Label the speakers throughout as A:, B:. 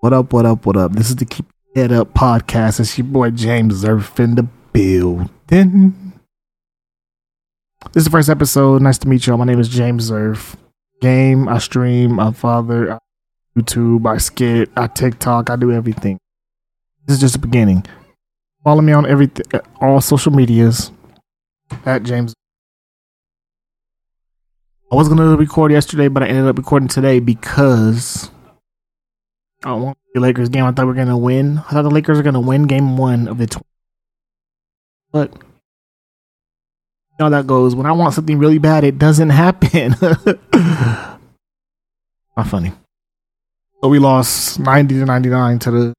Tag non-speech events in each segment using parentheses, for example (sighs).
A: What up, what up, what up? This is the Keep Head Up podcast. It's your boy James Zerf in the building. This is the first episode. Nice to meet y'all. My name is James Zerf. Game, I stream, I father, I YouTube, I skit, I TikTok, I do everything. This is just the beginning. Follow me on everything, all social medias at James. I was gonna record yesterday, but I ended up recording today because I want the Lakers game. I thought we were gonna win. I thought the Lakers were gonna win game one of the. Tw- but you know that goes. When I want something really bad, it doesn't (laughs) happen. (laughs) Not funny. So we lost ninety to ninety nine to the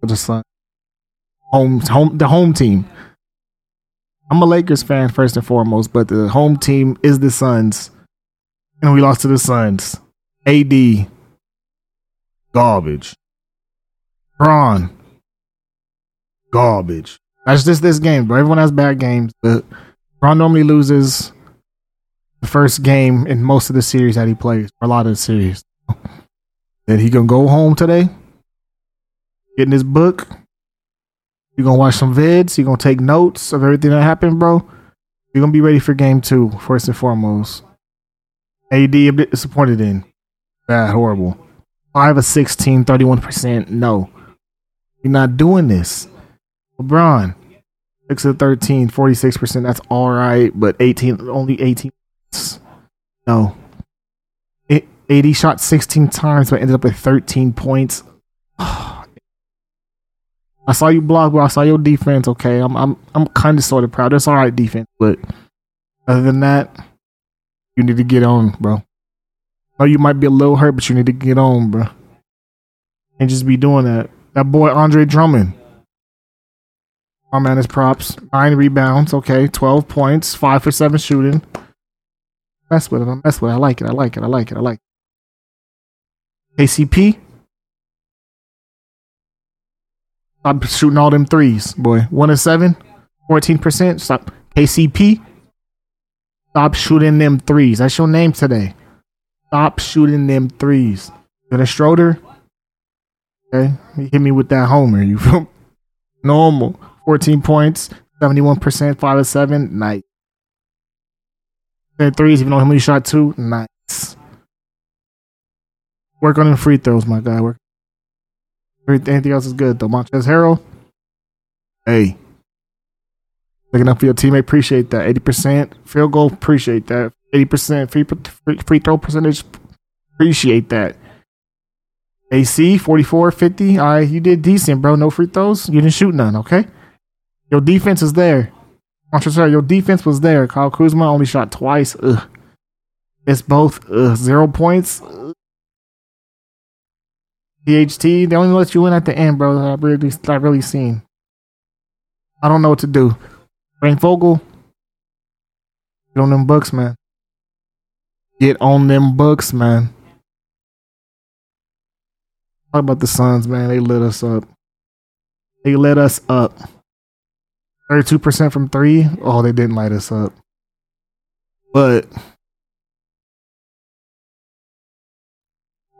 A: to the Sun. Home home the home team. I'm a Lakers fan first and foremost, but the home team is the Suns. And we lost to the Suns. AD garbage. Bron, garbage. That's just this game, bro. Everyone has bad games, but Bron normally loses the first game in most of the series that he plays, or a lot of the series. (laughs) Then he gonna go home today, get in his book. You gonna watch some vids. You gonna take notes of everything that happened, bro. You're gonna be ready for game two, first and foremost. AD a bit disappointed in. Bad, horrible. 5 of 16, 31%. No. You're not doing this. LeBron, 6 of 13, 46%. That's all right, but 18, only 18. No. It, AD shot 16 times, but ended up with 13 points. (sighs) I saw you block, bro. I saw your defense. Okay, I'm I'm I'm kind of sort of proud. That's all right defense, but other than that, you need to get on, bro. Know you might be a little hurt, but you need to get on, bro. And just be doing that. That boy Andre Drummond. My man is props. Nine rebounds. Okay, twelve points. Five for seven shooting. Mess with it. I mess with it. I like it. I like it. I like it. I like it. KCP. Stop shooting all them threes, boy. One of seven, 14%. Stop. KCP. Stop shooting them threes. That's your name today. Stop shooting them threes. Dennis Schroeder. Okay. He hit me with that homer. You feel normal. 14 points, 71%, 5 of 7. Nice. And threes, even though he only shot two. Nice. Work on the free throws, my guy. Work. Anything else is good, though. Montrezl Harrell. Hey. Looking up for your teammate. Appreciate that. 80% field goal. Appreciate that. 80% free, free, throw percentage. Appreciate that. AC 44 50. All right, you did decent, bro. No free throws. You didn't shoot none, okay? Your defense is there. Montrezl, your defense was there. Kyle Kuzma only shot twice. Ugh. It's both ugh. zero points. THT, they only let you in at the end, bro. I really, I really seen. I don't know what to do. Frank Vogel, get on them books, man. Get on them books, man. Talk about the Suns, man. They lit us up. They lit us up. 32% from three. Oh, they didn't light us up. But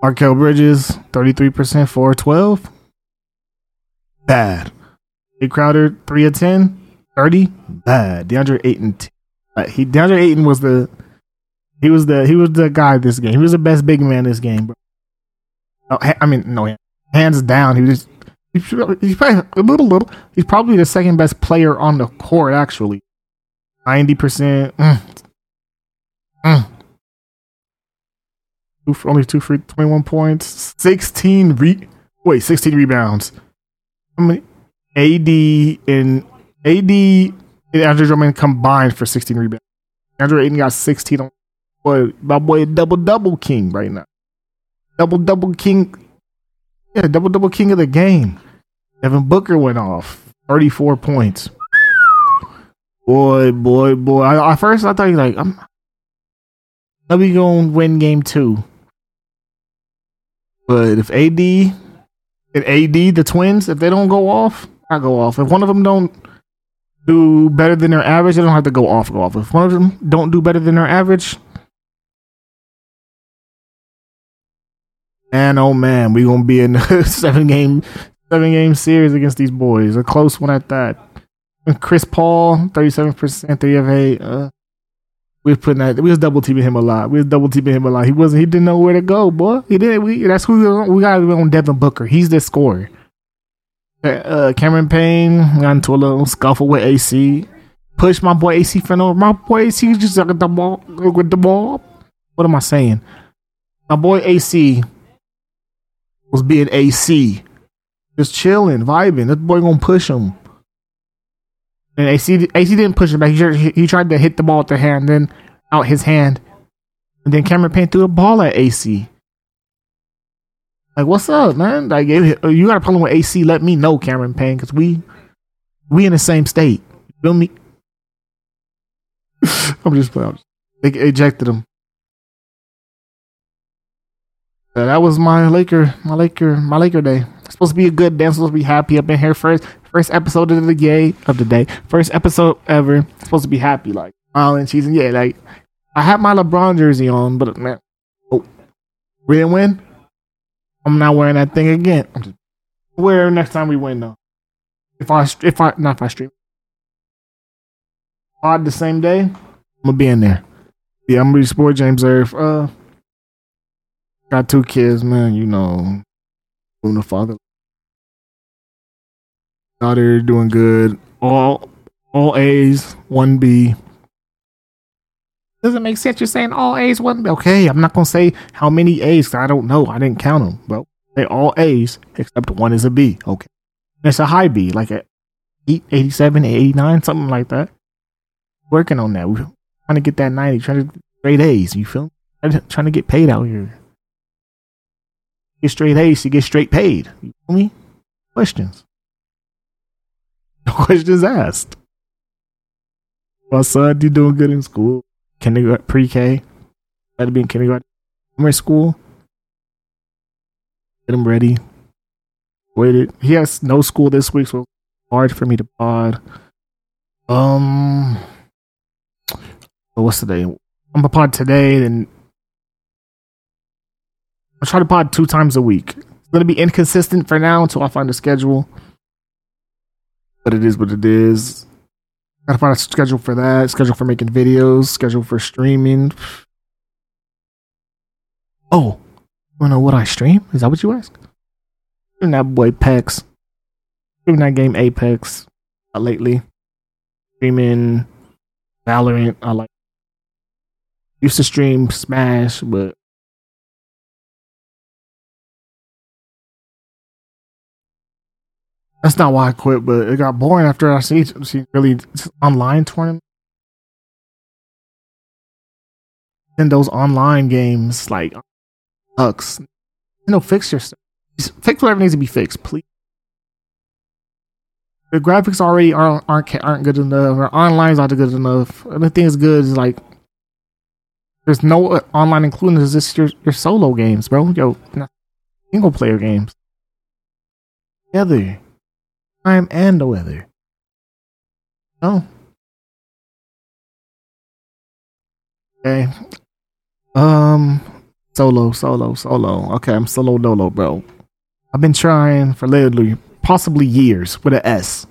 A: Mikal Bridges, 33%, 4 12. Bad. Jae Crowder, 3 of 10, 30. Bad. DeAndre Ayton. Uh, he DeAndre Ayton was the he was the he was the guy this game. He was the best big man this game, bro. No, I mean, no, hands down. He was he's, he's probably a little. He's probably the second best player on the court. Actually, ninety percent. Mm. Mm. Only two free, twenty-one points, sixteen re. Wait, sixteen rebounds. How many? AD and AD and Andre Drummond combined for sixteen rebounds. Andrew Ayton got sixteen. On, boy, my boy, double double king right now. Double double king. Yeah, double double king of the game. Devin Booker went off. 34 points. Boy, boy, boy. I, at first I thought he like I'm I'll be going to win game two. But if AD if AD, the twins, if they don't go off, I go off. If one of them don't do better than their average, they don't have to go off, go off. If one of them don't do better than their average, Man, oh man, we gonna be in a (laughs) seven game seven game series against these boys. A close one at that. Chris Paul, thirty seven percent, three of eight. Uh, we was putting that. We was double teaming him a lot. We was double teaming him a lot. He wasn't. He didn't know where to go, boy. He didn't. We that's who we, we got on Devin Booker. He's the scorer. Uh, Cameron Payne got into a little scuffle with AC. Push my boy AC no. My boy AC just got the ball with the ball. What am I saying? My boy AC was being AC, just chilling, vibing. That boy gonna push him. And AC, AC didn't push him back. He, he tried to hit the ball with the hand, then out his hand, and then Cameron Payne threw a ball at AC. Like, what's up, man? Like, if you got a problem with AC, let me know, Cameron Payne, because we we in the same state. You feel me? (laughs) I'm just playing. They ejected him. That was my Laker, my Laker, my Laker day. It's supposed to be a good day. I'm supposed to be happy up in here first. First episode of the day of the day. First episode ever. It's supposed to be happy, like smiling, cheesing. Yeah, like I had my LeBron jersey on, but man, oh, we didn't win. I'm not wearing that thing again. I'm just wear next time we win though. If I if I not if I stream odd the same day, I'm gonna be in there. Yeah, I'm gonna be sport James Earth. Uh, got two kids, man. You know, from the father. Daughter doing good. All all A's, one B. Doesn't make sense. You're saying all A's, one B. Okay, I'm not gonna say how many A's. I don't know. I didn't count them, but they all A's except one is a B. Okay, it's a high B, like a 87, 89, something like that. Working on that. We're trying to get that 90, trying to get A's. You feel? Trying to get paid out here. Get straight A's, you get straight paid. You feel me? Questions. No (laughs) questions asked. My son, you doing good in school? Kindergarten, pre-K. To be in kindergarten. Summer school. Get him ready. Waited. He has no school this week, so hard for me to pod. Um, what's today? I'm gonna pod today, then I try to pod two times a week. It's gonna be inconsistent for now until I find a schedule. But it is what it is. Gotta find a schedule for that, schedule for making videos, schedule for streaming. Oh, you wanna know what I stream? Is that what you ask? Doing that boy Pex. Doing that game Apex uh, lately. Streaming Valorant. I like used to stream Smash, but That's not why I quit, but it got boring after I see see really online tournament. And those online games like sucks. Know, fix your stuff. Fix whatever needs to be fixed, please. The graphics already aren't aren't, aren't good enough. Or online's not good enough. The thing is good is like there's no uh, online including. Just your your solo games, bro. Yo, single player games. Together time and the weather. Oh. Okay. Um solo, solo, solo. Okay, I'm solo dolo, bro. I've been trying for literally possibly years with an S.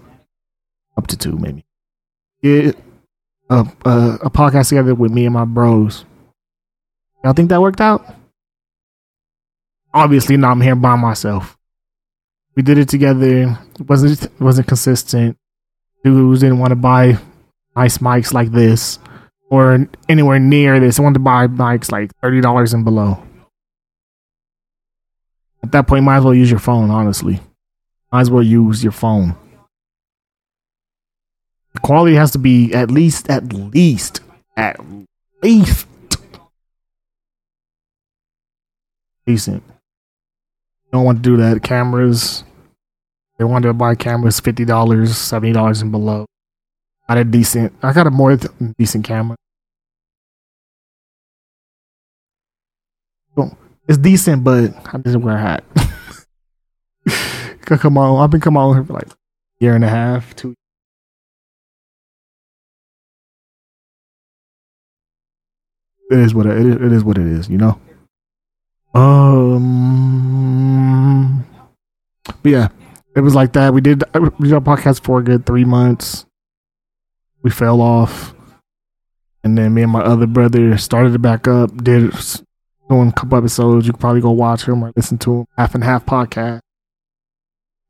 A: Up to two, maybe. Get a, a, a podcast together with me and my bros. Y'all think that worked out? Obviously, not. I'm here by myself we did it together. It wasn't it wasn't consistent. Dudes didn't want to buy nice mics like this or anywhere near this. I wanted to buy mics like thirty dollars and below. At that point, might as well use your phone. Honestly, might as well use your phone. The quality has to be at least, at least, at least decent don't want to do that. Cameras, they wanted to buy cameras fifty dollars, seventy dollars and below. Got a decent. I got a more th- decent camera. It's decent, but I didn't wear a hat. (laughs) come on, I've been coming on here for like a year and a half, two. It is what it is. It is what it is. You know. Um, but yeah, it was like that. We did uh, we did our podcast for a good three months. We fell off, and then me and my other brother started it back up. Did doing a couple episodes. You could probably go watch them or listen to them. Half and half podcast.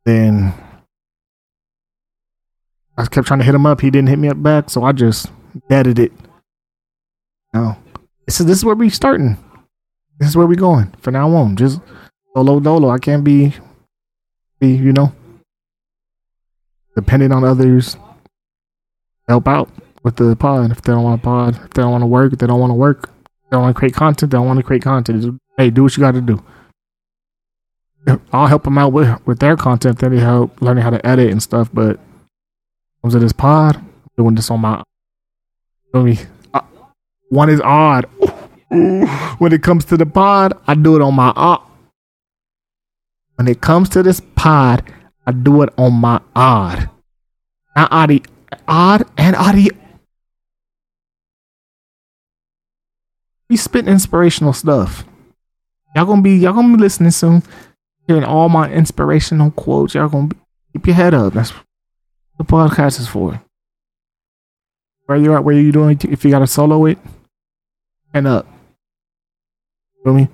A: Then I kept trying to hit him up. He didn't hit me up back, so I just deaded it. No, this is this is where we starting. This is where we going for now on. Just solo dolo. I can't be you know, depending on others. Help out with the pod if they don't want to pod. If they don't want to work, if they don't want to work. They don't want to create content. They don't want to create content. Hey, do what you got to do. I'll help them out with with their content. Then they help learning how to edit and stuff. But comes to this pod, doing this on my. Feel me? Uh, one is odd. when it comes to the pod, I do it on my odd. When it comes to this pod, I do it on my odd. Not oddie, odd and oddie. We spit inspirational stuff. Y'all gonna be y'all gonna be listening soon, hearing all my inspirational quotes. Y'all gonna be, keep your head up. That's what the podcast is for. Where you at? Where you doing? If you got to solo it, and up. Feel me?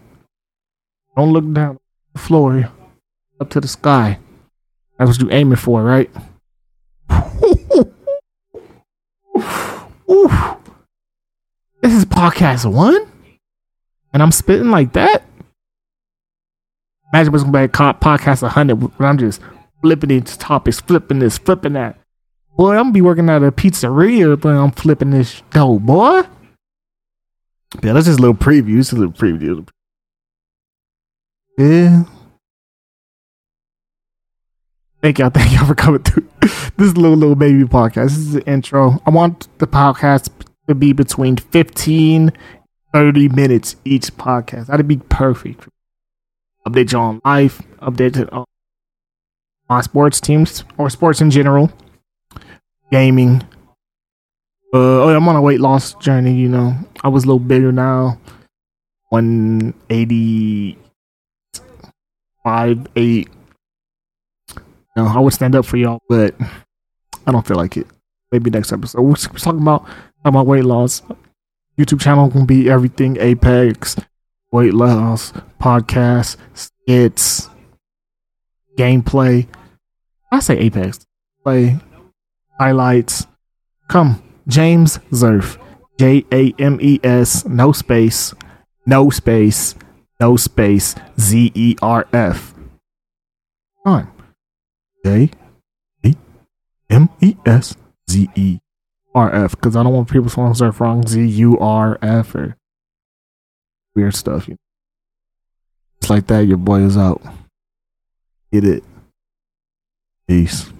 A: Don't look down the floor, up to the sky. That's what you're aiming for, right? Ooh. This is podcast one, and I'm spitting like that. Imagine what's gonna be a podcast 100 when I'm just flipping into topics, flipping this, flipping that. Boy, I'm gonna be working at a pizzeria when I'm flipping this dough, boy. Yeah, that's just a little preview. It's a little preview. Yeah. Thank y'all. Thank y'all for coming through (laughs) this little little baby podcast. This is the intro. I want the podcast to be between 15 30 minutes each podcast. That'd be perfect. Update you on life, update on my sports teams or sports in general, gaming, uh, oh, I'm on a weight loss journey. You know, I was a little bigger now. 185, 8. No, I would stand up for y'all, but I don't feel like it. Maybe next episode. We're talking about talking about weight loss. YouTube channel gonna be everything Apex, weight loss, podcast, skits, gameplay. I say Apex. Play highlights. Come James Zerf. J A M E S, no space, no space, no space, Z E R F. On. J A M E S Z E R F. Because I don't want people to Zerf wrong. Z U R F or weird stuff. You know? Like that, your boy is out. Get it. Peace.